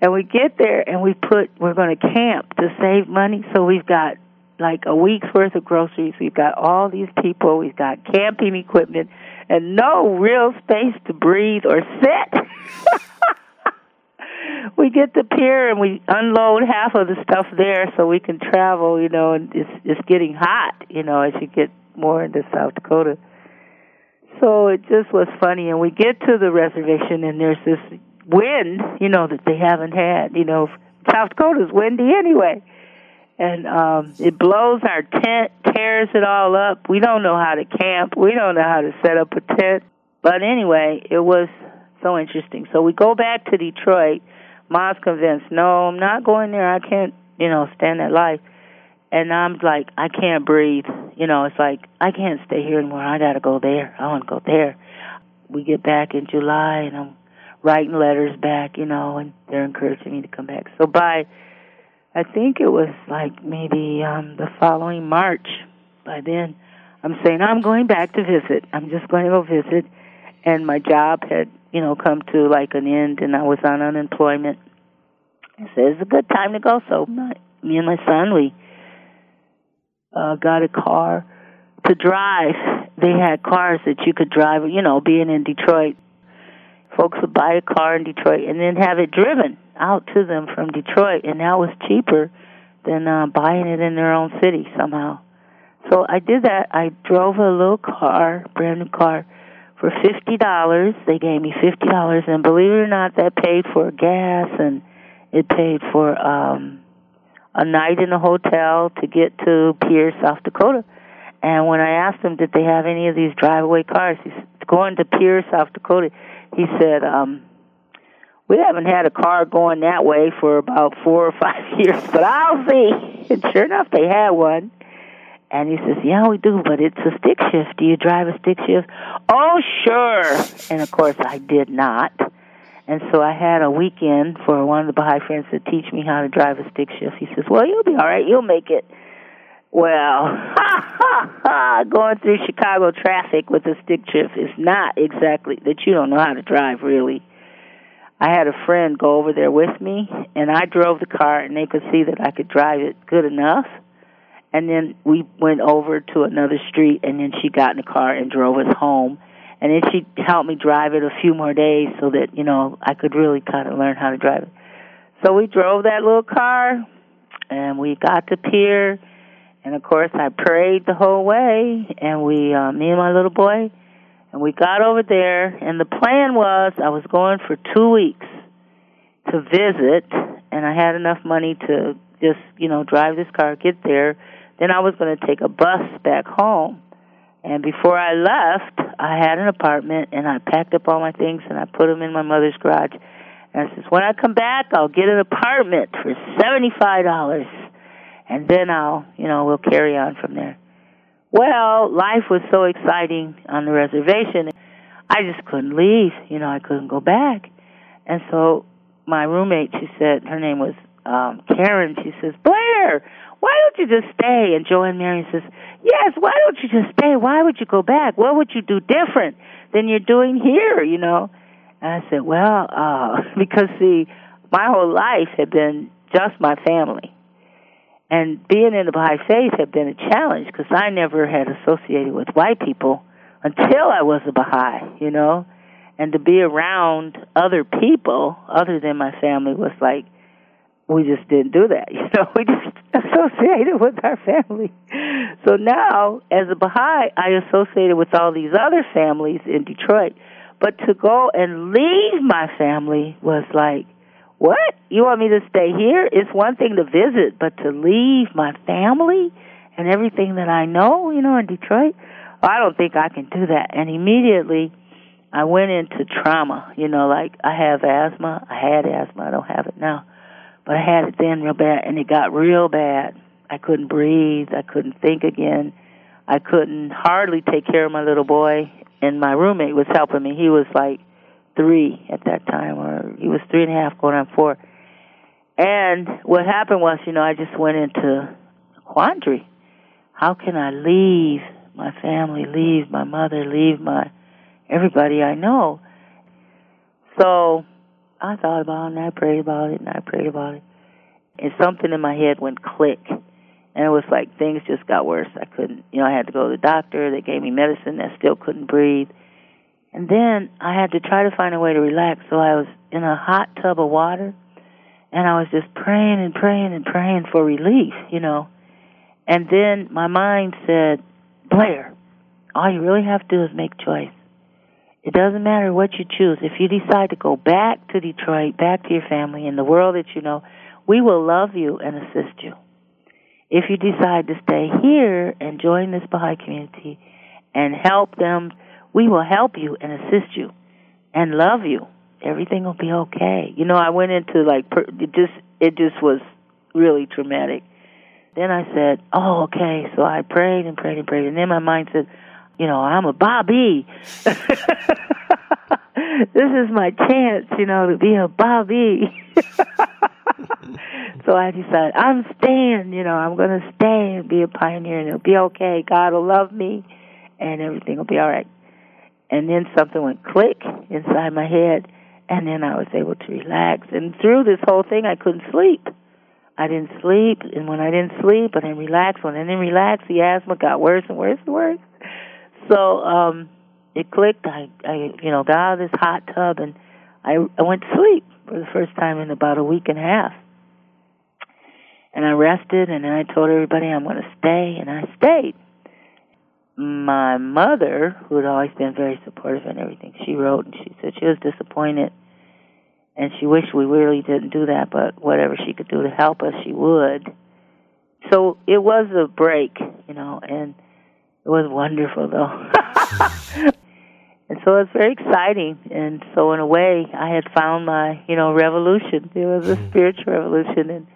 and we get there and we put, we're going to camp to save money. So we've got like a week's worth of groceries. We've got all these people. We've got camping equipment and no real space to breathe or sit. we get the Pierre and we unload half of the stuff there so we can travel, you know, and it's it's getting hot, you know, as you get more into South Dakota. So it just was funny and we get to the reservation and there's this wind, you know, that they haven't had. You know, South Dakota's windy anyway. And um it blows our tent, tears it all up. We don't know how to camp. We don't know how to set up a tent. But anyway, it was so interesting. So we go back to Detroit. Mom's convinced, no, I'm not going there. I can't, you know, stand that life. And I'm like, I can't breathe. You know, it's like I can't stay here anymore. I got to go there. I want to go there. We get back in July, and I'm writing letters back, you know, and they're encouraging me to come back. So by I think it was like maybe um the following March. By then, I'm saying I'm going back to visit. I'm just going to go visit, and my job had you know come to like an end, and I was on unemployment. I said it's a good time to go. So my, me and my son we uh got a car to drive. They had cars that you could drive. You know, being in Detroit, folks would buy a car in Detroit and then have it driven out to them from Detroit, and that was cheaper than uh, buying it in their own city somehow. So I did that. I drove a little car, brand new car, for fifty dollars. They gave me fifty dollars, and believe it or not, that paid for gas and it paid for um a night in a hotel to get to Pierre, South Dakota. And when I asked him, did they have any of these drive-away cars? He's going to Pierre, South Dakota. He said, um, we haven't had a car going that way for about four or five years, but I'll see. And sure enough, they had one. And he says, Yeah, we do, but it's a stick shift. Do you drive a stick shift? Oh, sure. And of course, I did not. And so I had a weekend for one of the Baha'i friends to teach me how to drive a stick shift. He says, Well, you'll be all right. You'll make it. Well! Going through Chicago traffic with a stick shift is not exactly that you don't know how to drive, really. I had a friend go over there with me, and I drove the car, and they could see that I could drive it good enough. And then we went over to another street, and then she got in the car and drove us home. And then she helped me drive it a few more days so that, you know, I could really kind of learn how to drive it. So we drove that little car, and we got to Pierre, and of course I prayed the whole way, and we, uh, me and my little boy, and we got over there, and the plan was I was going for two weeks to visit, and I had enough money to just, you know, drive this car, get there. Then I was going to take a bus back home. And before I left, I had an apartment, and I packed up all my things, and I put them in my mother's garage. And I says, when I come back, I'll get an apartment for seventy-five dollars, and then I'll, you know, we'll carry on from there. Well, life was so exciting on the reservation. I just couldn't leave. You know, I couldn't go back. And so my roommate, she said her name was um Karen. She says, Blair, why don't you just stay? And Joanne Marion says, Yes, why don't you just stay? Why would you go back? What would you do different than you're doing here? You know. And I said, Well, uh, because see, my whole life had been just my family. And being in the Baha'i faith had been a challenge because I never had associated with white people until I was a Baha'i, you know. And to be around other people other than my family was like, we just didn't do that, you know. We just associated with our family. So now, as a Baha'i, I associated with all these other families in Detroit. But to go and leave my family was like, what? You want me to stay here? It's one thing to visit, but to leave my family and everything that I know, you know, in Detroit, I don't think I can do that. And immediately I went into trauma, you know, like I have asthma. I had asthma. I don't have it now. But I had it then real bad and it got real bad. I couldn't breathe. I couldn't think again. I couldn't hardly take care of my little boy and my roommate was helping me. He was like three at that time, or he was three and a half, going on four. And what happened was, you know, I just went into quandary. How can I leave my family, leave my mother, leave my everybody I know? So I thought about it, and I prayed about it, and I prayed about it. And something in my head went click. And it was like things just got worse. I couldn't, you know, I had to go to the doctor. They gave me medicine. I still couldn't breathe. And then I had to try to find a way to relax. So I was in a hot tub of water and I was just praying and praying and praying for relief, you know. And then my mind said, Blair, all you really have to do is make choice. It doesn't matter what you choose. If you decide to go back to Detroit, back to your family, and the world that you know, we will love you and assist you. If you decide to stay here and join this Baha'i community and help them we will help you and assist you and love you. Everything will be okay. You know, I went into like per- it just it just was really traumatic. Then I said, "Oh, okay." So I prayed and prayed and prayed, and then my mind said, "You know, I'm a Babi. this is my chance, you know, to be a Babi." so I decided I'm staying. You know, I'm going to stay and be a pioneer, and it'll be okay. God will love me, and everything will be all right and then something went click inside my head and then I was able to relax and through this whole thing I couldn't sleep. I didn't sleep and when I didn't sleep I didn't relax when I didn't relax the asthma got worse and worse and worse. So um it clicked I I you know got out of this hot tub and I I went to sleep for the first time in about a week and a half. And I rested and then I told everybody I'm going to stay and I stayed my mother, who had always been very supportive and everything, she wrote and she said she was disappointed and she wished we really didn't do that, but whatever she could do to help us, she would. So it was a break, you know, and it was wonderful though. and so it was very exciting. And so in a way, I had found my, you know, revolution. It was a mm-hmm. spiritual revolution, and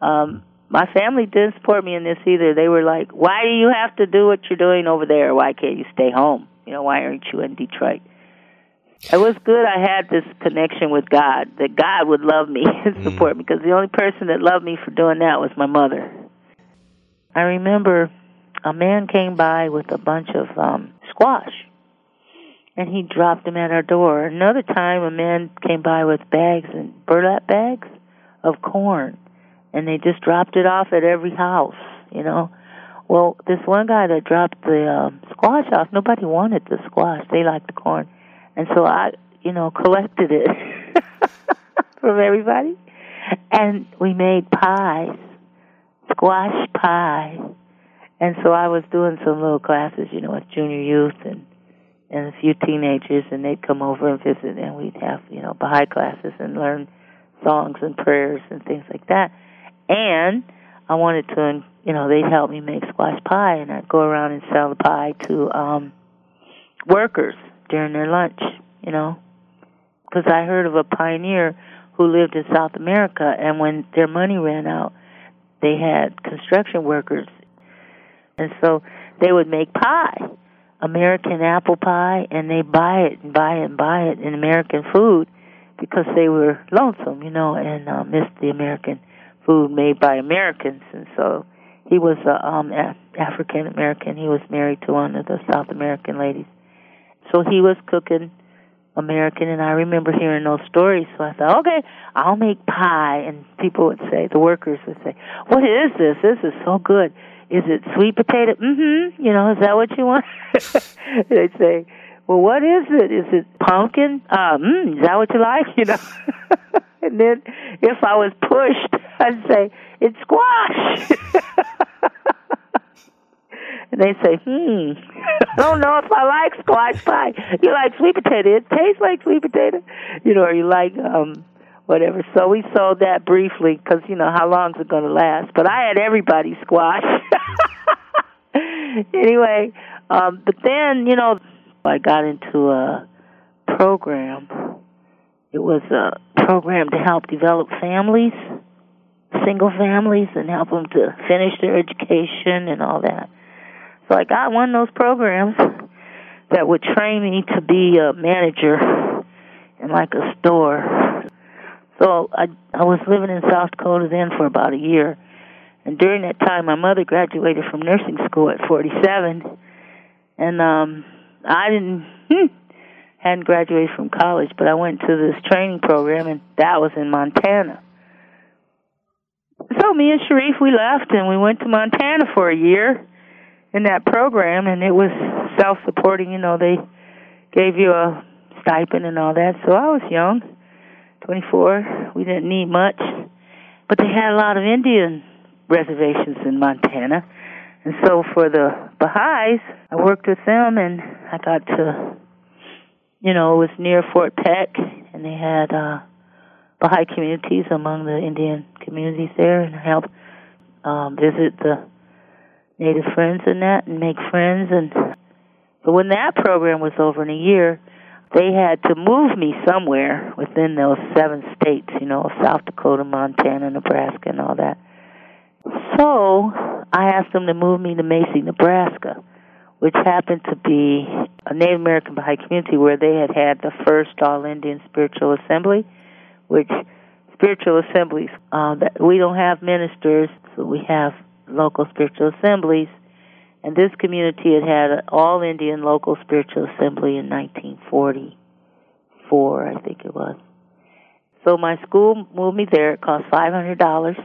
um, my family didn't support me in this either. They were like, "Why do you have to do what you're doing over there? Why can't you stay home? You know, why aren't you in Detroit?" It was good. I had this connection with God that God would love me and mm. support me because the only person that loved me for doing that was my mother. I remember a man came by with a bunch of um squash and he dropped them at our door. Another time a man came by with bags and burlap bags of corn and they just dropped it off at every house, you know. Well, this one guy that dropped the um, squash off, nobody wanted the squash. They liked the corn. And so I, you know, collected it from everybody. And we made pies, squash pie. And so I was doing some little classes, you know, with junior youth and and a few teenagers, and they'd come over and visit, and we'd have, you know, Baha'i classes and learn songs and prayers and things like that and I wanted to, you know, they'd help me make squash pie, and I'd go around and sell the pie to um workers during their lunch, you know, because I heard of a pioneer who lived in South America, and when their money ran out, they had construction workers, and so they would make pie, American apple pie, and they buy it and buy it and buy it in American food because they were lonesome, you know, and uh, missed the American food made by Americans, and so he was a um African American. He was married to one of the South American ladies, so he was cooking American, and I remember hearing those stories. So I thought, okay, I'll make pie, and people would say, the workers would say, "What is this? This is so good. Is it sweet potato? Mm-hmm. You know, is that what you want?" They'd say, "Well, what is it? Is it pumpkin? Uh, mm, is that what you like? You know." and then if I was pushed, I'd say, "It's squash." and they say, "Hmm, I don't know if I like squash pie. You like sweet potato? It tastes like sweet potato, you know, or you like um whatever." So we sold that briefly because you know how long is it going to last? But I had everybody squash. anyway, um, but then you know I got into a program. It was a program to help develop families, single families, and help them to finish their education and all that. So I got one of those programs that would train me to be a manager in like a store. So I I was living in South Dakota then for about a year. And during that time my mother graduated from nursing school at 47 and um I didn't hmm, hadn't graduated from college, but I went to this training program and that was in Montana. So me and Sharif we left and we went to Montana for a year in that program, and it was self-supporting. You know, they gave you a stipend and all that. So I was young, 24. We didn't need much, but they had a lot of Indian reservations in Montana, and so for the Baha'is, I worked with them, and I got to, you know, it was near Fort Peck, and they had uh, Baha'i communities among the Indian communities there, and I helped um, visit the native friends and that and make friends. And but when that program was over in a year they had to move me somewhere within those seven states you know south dakota montana nebraska and all that. So i asked them to move me to macy nebraska which happened to be a native american baha'i community where they had had the first all indian spiritual assembly which spiritual assemblies uh, we don't have ministers so we have local spiritual assemblies. And this community had had an all Indian local spiritual assembly in 1944, I think it was. So my school moved me there. It cost $500.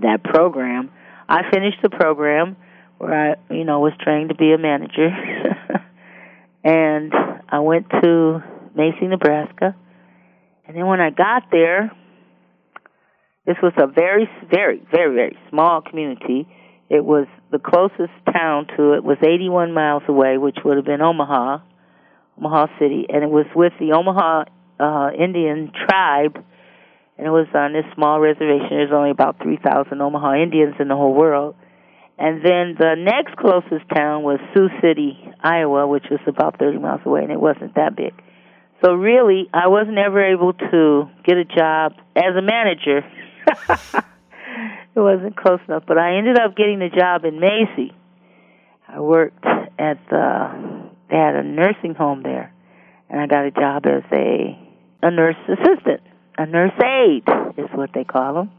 That program, I finished the program where I, you know, was trained to be a manager. and I went to Macy, Nebraska. And then when I got there, this was a very, very, very, very small community. It was the closest town to it was 81 miles away, which would have been Omaha, Omaha City, and it was with the Omaha uh, Indian tribe, and it was on this small reservation. There's only about 3,000 Omaha Indians in the whole world. And then the next closest town was Sioux City, Iowa, which was about 30 miles away, and it wasn't that big. So really, I was never able to get a job as a manager it wasn't close enough, but I ended up getting a job in Macy. I worked at the they had a nursing home there, and I got a job as a a nurse assistant, a nurse aide is what they call them.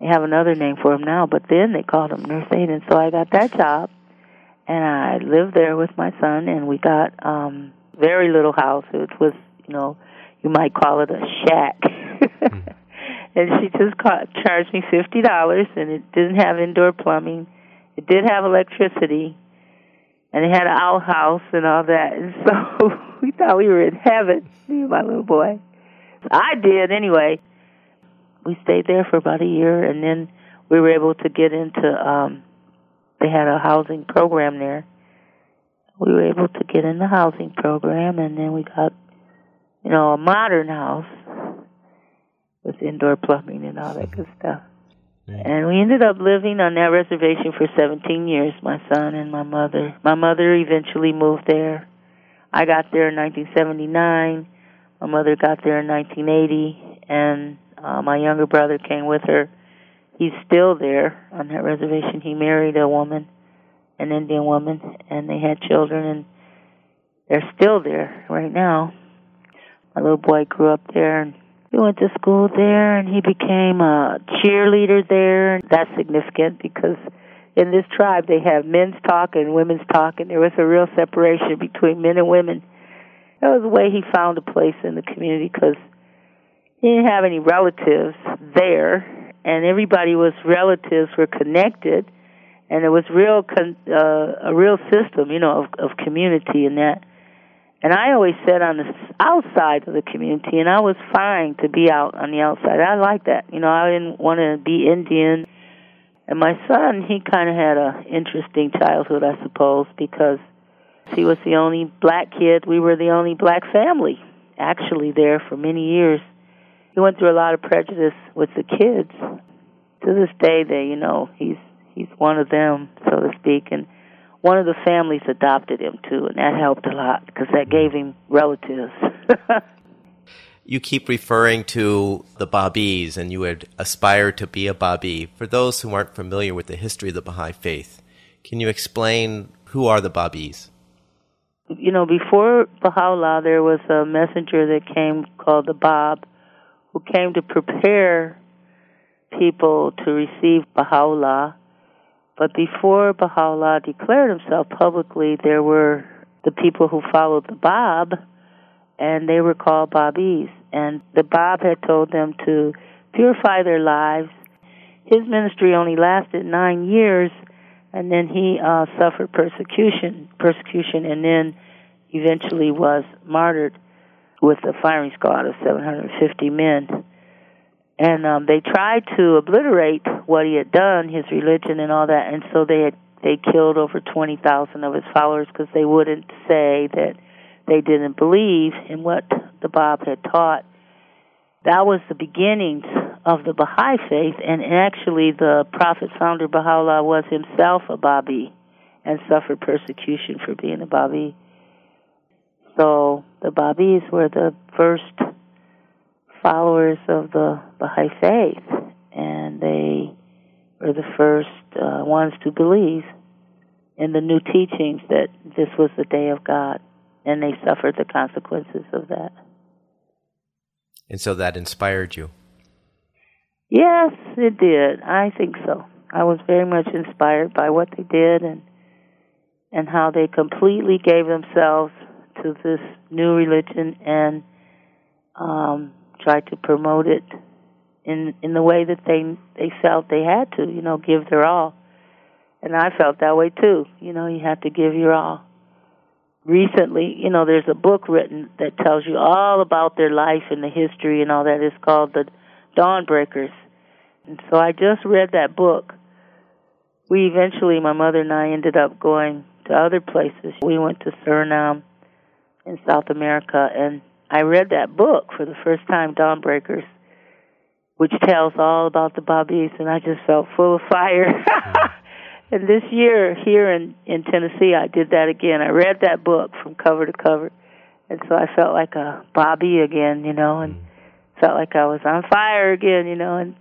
They have another name for them now, but then they called them nurse aide, and so I got that job, and I lived there with my son, and we got um very little house. It was, you know, you might call it a shack. Hmm and she just caught, charged me fifty dollars, and it didn't have indoor plumbing. It did have electricity, and it had an outhouse and all that. And so we thought we were in heaven, me and my little boy. I did anyway. We stayed there for about a year, and then we were able to get into. um They had a housing program there. We were able to get in the housing program, and then we got, you know, a modern house with indoor plumbing and all that good stuff. And we ended up living on that reservation for 17 years, my son and my mother. My mother eventually moved there. I got there in 1979. My mother got there in 1980, and uh, my younger brother came with her. He's still there on that reservation. He married a woman, an Indian woman, and they had children, and they're still there right now. My little boy grew up there and he went to school there and he became a cheerleader there. That's significant because in this tribe they have men's talk and women's talk and there was a real separation between men and women. That was the way he found a place in the community because he didn't have any relatives there and everybody was relatives were connected and it was real con- uh, a real system, you know, of, of community in that. And I always said on the outside of the community, and I was fine to be out on the outside. I like that. You know, I didn't want to be Indian. And my son, he kind of had a interesting childhood, I suppose, because he was the only black kid. We were the only black family, actually, there for many years. He went through a lot of prejudice with the kids. To this day, they, you know, he's he's one of them, so to speak, and one of the families adopted him too, and that helped a lot because that gave him relatives. you keep referring to the Babis, and you would aspire to be a Babi. For those who aren't familiar with the history of the Baha'i faith, can you explain who are the Babis? You know, before Baha'u'llah, there was a messenger that came called the Bab, who came to prepare people to receive Baha'u'llah but before Baha'u'llah declared himself publicly, there were the people who followed the Bab, and they were called Babis. And the Bab had told them to purify their lives. His ministry only lasted nine years, and then he uh, suffered persecution, persecution, and then eventually was martyred with a firing squad of 750 men and um, they tried to obliterate what he had done, his religion and all that, and so they had they killed over twenty thousand of his followers because they wouldn't say that they didn't believe in what the Bab had taught. That was the beginnings of the Baha'i faith, and actually the prophet founder Baha'u'llah was himself a Babi and suffered persecution for being a Babi. So the Babis were the first followers of the Baha'i faith, and they were the first uh, ones to believe in the new teachings that this was the day of God, and they suffered the consequences of that. And so that inspired you? Yes, it did. I think so. I was very much inspired by what they did and and how they completely gave themselves to this new religion and um, tried to promote it in in the way that they they felt they had to, you know, give their all. And I felt that way too. You know, you have to give your all. Recently, you know, there's a book written that tells you all about their life and the history and all that. It's called The Dawnbreakers. And so I just read that book. We eventually, my mother and I ended up going to other places. We went to Suriname in South America and I read that book for the first time, Dawnbreakers, which tells all about the Babis, and I just felt full of fire. and this year, here in in Tennessee, I did that again. I read that book from cover to cover, and so I felt like a Babi again, you know, and mm. Felt like I was on fire again, you know. And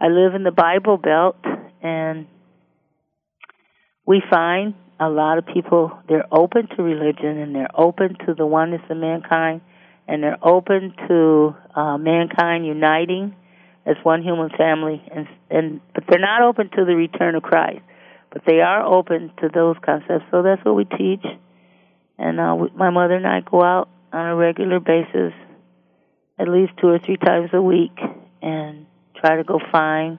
I live in the Bible Belt, and we find a lot of people they're open to religion and they're open to the oneness of mankind and they're open to uh, mankind uniting as one human family, and and but they're not open to the return of Christ, but they are open to those concepts. So that's what we teach, and uh, we, my mother and I go out on a regular basis, at least two or three times a week, and try to go find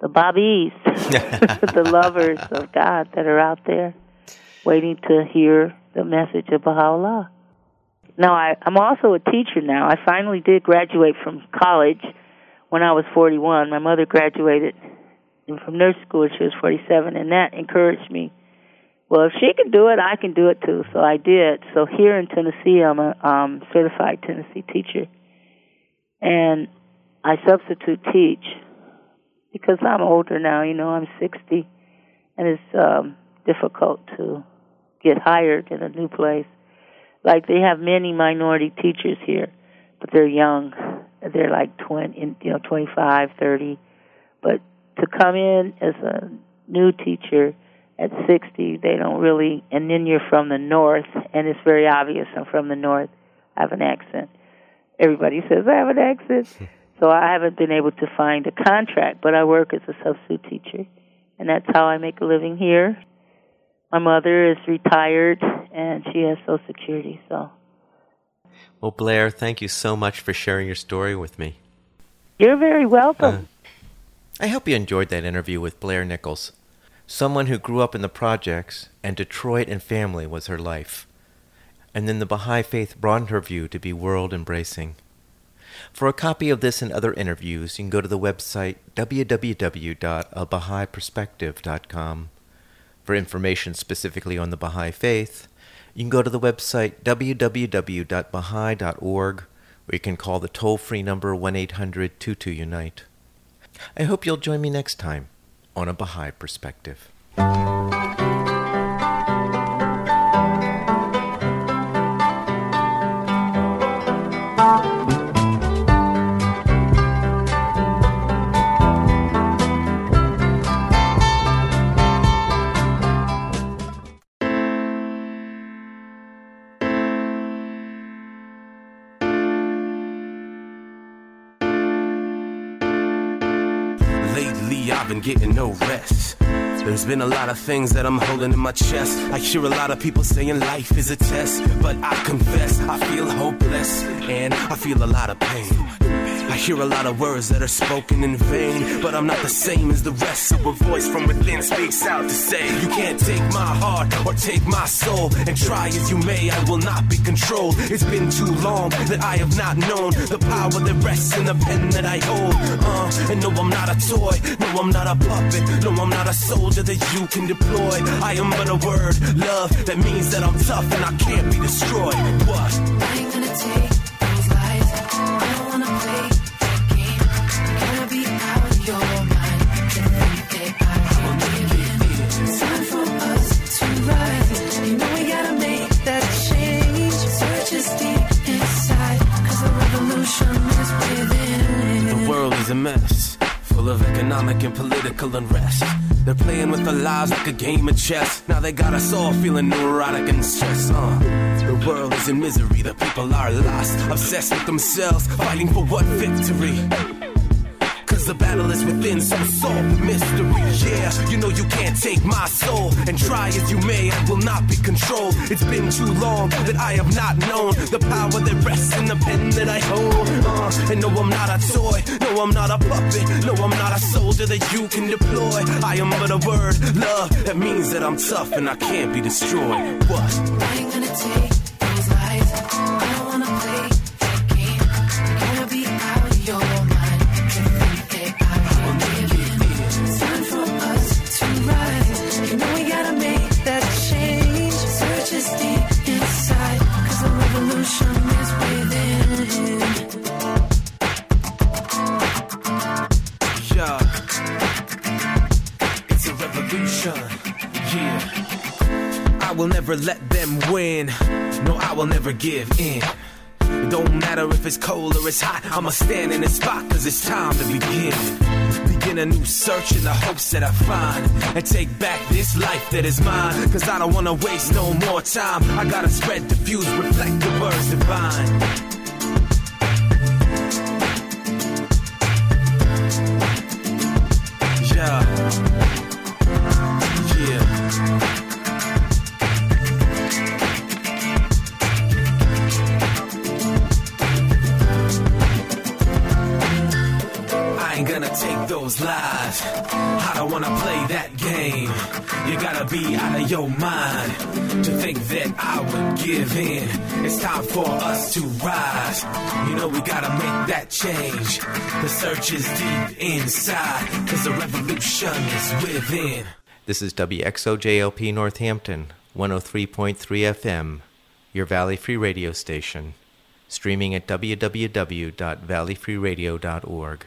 the Babis, the lovers of God that are out there, waiting to hear the message of Baha'u'llah. Now I, I'm also a teacher now. I finally did graduate from college when I was 41. My mother graduated from nurse school when she was 47, and that encouraged me. Well, if she can do it, I can do it too. So I did. So here in Tennessee, I'm a um, certified Tennessee teacher, and I substitute teach because I'm older now. You know, I'm 60, and it's um, difficult to get hired in a new place like they have many minority teachers here, but they're young. They're like twenty, you know, twenty-five, thirty. But to come in as a new teacher at 60, they don't really. And then you're from the north, and it's very obvious I'm from the north. I have an accent. Everybody says I have an accent. so I haven't been able to find a contract, but I work as a substitute teacher, and that's how I make a living here. My mother is retired, and she has Social Security, so. Well, Blair, thank you so much for sharing your story with me. You're very welcome. Uh, I hope you enjoyed that interview with Blair Nichols, someone who grew up in the projects, and Detroit and family was her life. And then the Baha'i faith broadened her view to be world embracing. For a copy of this and other interviews, you can go to the website www.abahaiperspective.com. For information specifically on the Baha'i Faith, you can go to the website www.baha'i.org, or you can call the toll free number 1 800 22 Unite. I hope you'll join me next time on A Baha'i Perspective. There's been a lot of things that I'm holding in my chest. I hear a lot of people saying life is a test, but I confess I feel hopeless and I feel a lot of pain. I hear a lot of words that are spoken in vain, but I'm not the same as the rest. So a voice from within speaks out to say, You can't take my heart or take my soul, and try as you may, I will not be controlled. It's been too long that I have not known the power that rests in the pen that I hold. Uh, and no, I'm not a toy, no, I'm not a puppet, no, I'm not a soldier that you can deploy. I am but a word, love, that means that I'm tough and I can't be destroyed. What? I ain't gonna take a mess, full of economic and political unrest. They're playing with our lives like a game of chess. Now they got us all feeling neurotic and stressed. Uh, the world is in misery, the people are lost, obsessed with themselves, fighting for what victory? The battle is within, so solve the mystery. Yeah, you know you can't take my soul, and try as you may, I will not be controlled. It's been too long that I have not known the power that rests in the pen that I hold. Uh, and no, I'm not a toy, no, I'm not a puppet, no, I'm not a soldier that you can deploy. I am but a word, love, that means that I'm tough and I can't be destroyed. What? I ain't gonna take never let them win. No, I will never give in. It don't matter if it's cold or it's hot, I'ma stand in this spot cause it's time to begin. Begin a new search in the hopes that I find and take back this life that is mine. Cause I don't wanna waste no more time. I gotta spread, diffuse, reflect the words divine. Yeah. Wanna play that game. You gotta be out of your mind to think that I would give in. It's time for us to rise. You know we gotta make that change. The search is deep inside, cause the revolution is within. This is WXOJLP Northampton, 103.3 FM, your Valley Free radio station, streaming at www.valleyfreeradio.org.